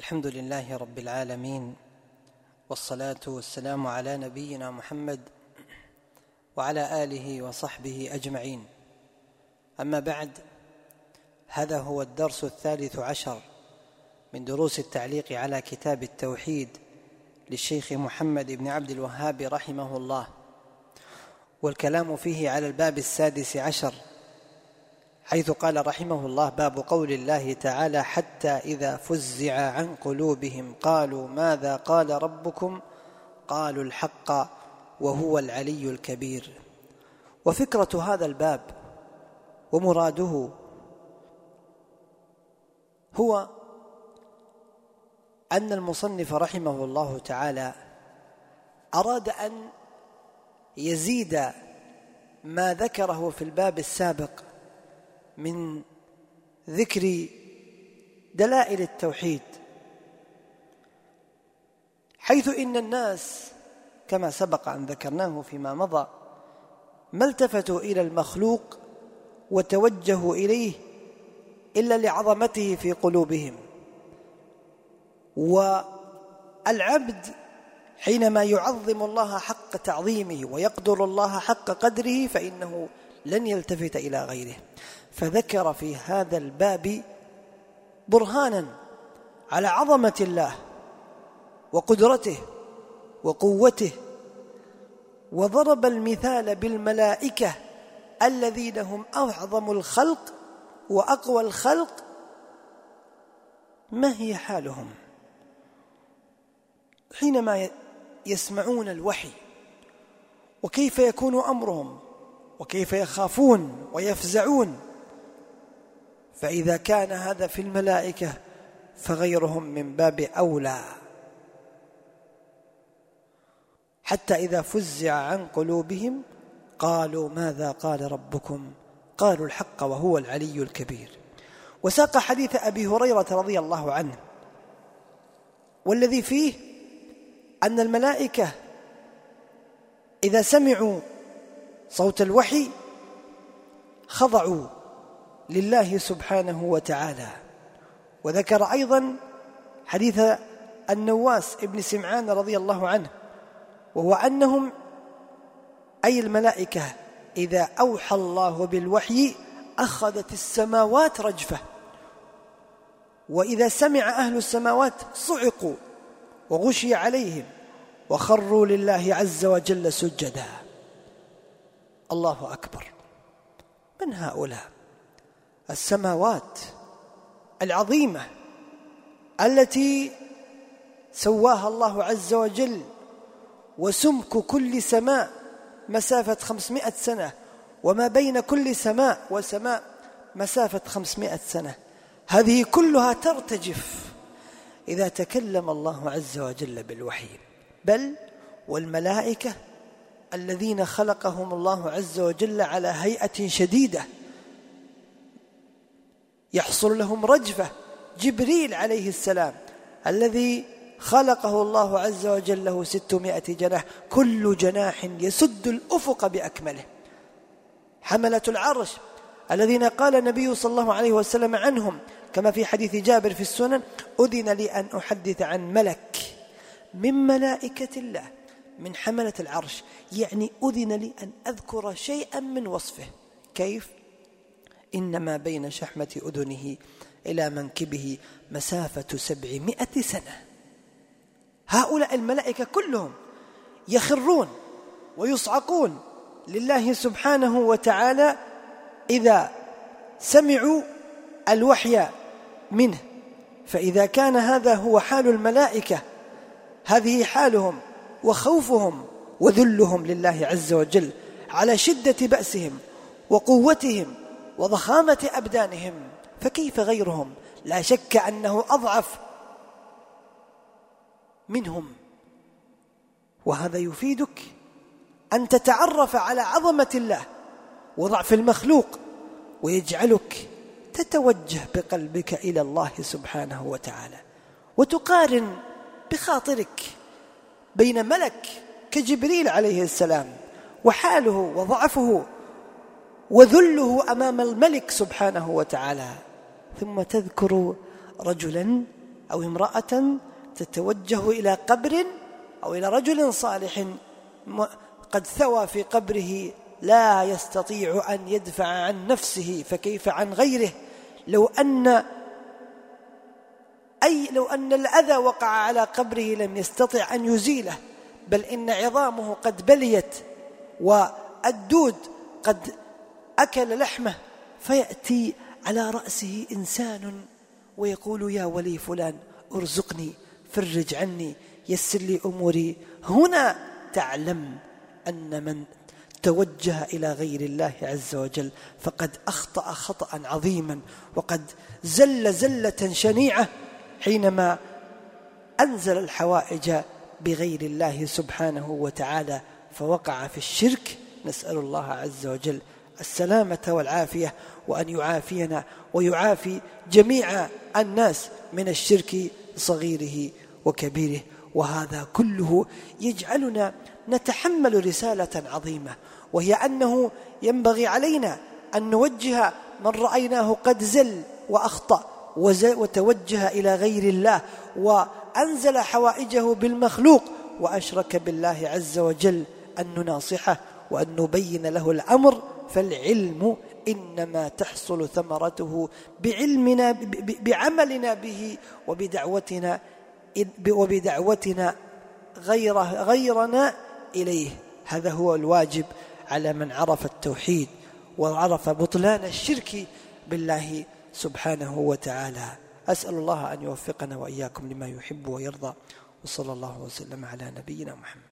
الحمد لله رب العالمين والصلاة والسلام على نبينا محمد وعلى آله وصحبه أجمعين. أما بعد هذا هو الدرس الثالث عشر من دروس التعليق على كتاب التوحيد للشيخ محمد بن عبد الوهاب رحمه الله. والكلام فيه على الباب السادس عشر حيث قال رحمه الله باب قول الله تعالى حتى إذا فزع عن قلوبهم قالوا ماذا قال ربكم؟ قالوا الحق وهو العلي الكبير. وفكرة هذا الباب ومراده هو أن المصنف رحمه الله تعالى أراد أن يزيد ما ذكره في الباب السابق من ذكر دلائل التوحيد حيث إن الناس كما سبق أن ذكرناه فيما مضى ما التفتوا إلى المخلوق وتوجهوا إليه إلا لعظمته في قلوبهم. والعبد حينما يعظم الله حق تعظيمه ويقدر الله حق قدره فإنه لن يلتفت إلى غيره. فذكر في هذا الباب برهانا على عظمة الله وقدرته وقوته وضرب المثال بالملائكة الذين هم أعظم الخلق وأقوى الخلق. ما هي حالهم؟ حينما يسمعون الوحي وكيف يكون أمرهم؟ وكيف يخافون ويفزعون. فإذا كان هذا في الملائكة فغيرهم من باب أولى. حتى إذا فزع عن قلوبهم قالوا ماذا قال ربكم؟ قالوا الحق وهو العلي الكبير. وساق حديث أبي هريرة رضي الله عنه والذي فيه أن الملائكة إذا سمعوا صوت الوحي خضعوا لله سبحانه وتعالى. وذكر أيضا حديث النواس ابن سمعان رضي الله عنه وهو أنهم أي الملائكة إذا أوحى الله بالوحي أخذت السماوات رجفة. وإذا سمع أهل السماوات صعقوا وغشي عليهم وخروا لله عز وجل سجدا. الله أكبر. من هؤلاء؟ السماوات العظيمة التي سواها الله عز وجل وسمك كل سماء مسافة خمسمائة سنة وما بين كل سماء وسماء مسافة خمسمائة سنة. هذه كلها ترتجف إذا تكلم الله عز وجل بالوحي. بل والملائكة الذين خلقهم الله عز وجل على هيئة شديدة. يحصل لهم رجفة. جبريل عليه السلام الذي خلقه الله عز وجل له ستمائة جناح كل جناح يسد الأفق بأكمله. حملة العرش الذين قال النبي صلى الله عليه وسلم عنهم كما في حديث جابر في السنن أذن لي أن أحدث عن ملك من ملائكة الله. من حملة العرش يعني أذن لي أن أذكر شيئا من وصفه. كيف؟ إنما بين شحمة أذنه إلى منكبه مسافة سبعمائة سنة. هؤلاء الملائكة كلهم يخرون ويصعقون لله سبحانه وتعالى إذا سمعوا الوحي منه. فإذا كان هذا هو حال الملائكة هذه حالهم. وخوفهم وذلهم لله عز وجل على شدة بأسهم وقوتهم وضخامة أبدانهم فكيف غيرهم؟ لا شك أنه أضعف منهم. وهذا يفيدك أن تتعرف على عظمة الله وضعف المخلوق ويجعلك تتوجه بقلبك إلى الله سبحانه وتعالى وتقارن بخاطرك بين ملك كجبريل عليه السلام وحاله وضعفه وذله أمام الملك سبحانه وتعالى. ثم تذكر رجلا أو امرأة تتوجه إلى قبر أو إلى رجل صالح قد ثوى في قبره لا يستطيع أن يدفع عن نفسه فكيف عن غيره؟ لو أن أي لو أن الأذى وقع على قبره لم يستطع أن يزيله بل إن عظامه قد بليت والدود قد أكل لحمه فيأتي على رأسه إنسان ويقول يا ولي فلان أرزقني فرج عني يسر لي أموري. هنا تعلم أن من توجه إلى غير الله عز وجل فقد أخطأ خطأ عظيما وقد زل زلة شنيعة حينما أنزل الحوائج بغير الله سبحانه وتعالى فوقع في الشرك نسأل الله عز وجل السلامة والعافية وأن يعافينا ويعافي جميع الناس من الشرك صغيره وكبيره. وهذا كله يجعلنا نتحمل رسالة عظيمة وهي أنه ينبغي علينا أن نوجه من رأيناه قد زل وأخطأ. وتوجه إلى غير الله وأنزل حوائجه بالمخلوق وأشرك بالله عز وجل أن نناصحه وأن نبين له الأمر. فالعلم إنما تحصل ثمرته بعلمنا بعملنا به وبدعوتنا وبدعوتنا غير غيرنا إليه. هذا هو الواجب على من عرف التوحيد وعرف بطلان الشرك بالله سبحانه وتعالى. أسأل الله أن يوفقنا وإياكم لما يحب ويرضى. وصلى الله وسلم على نبينا محمد.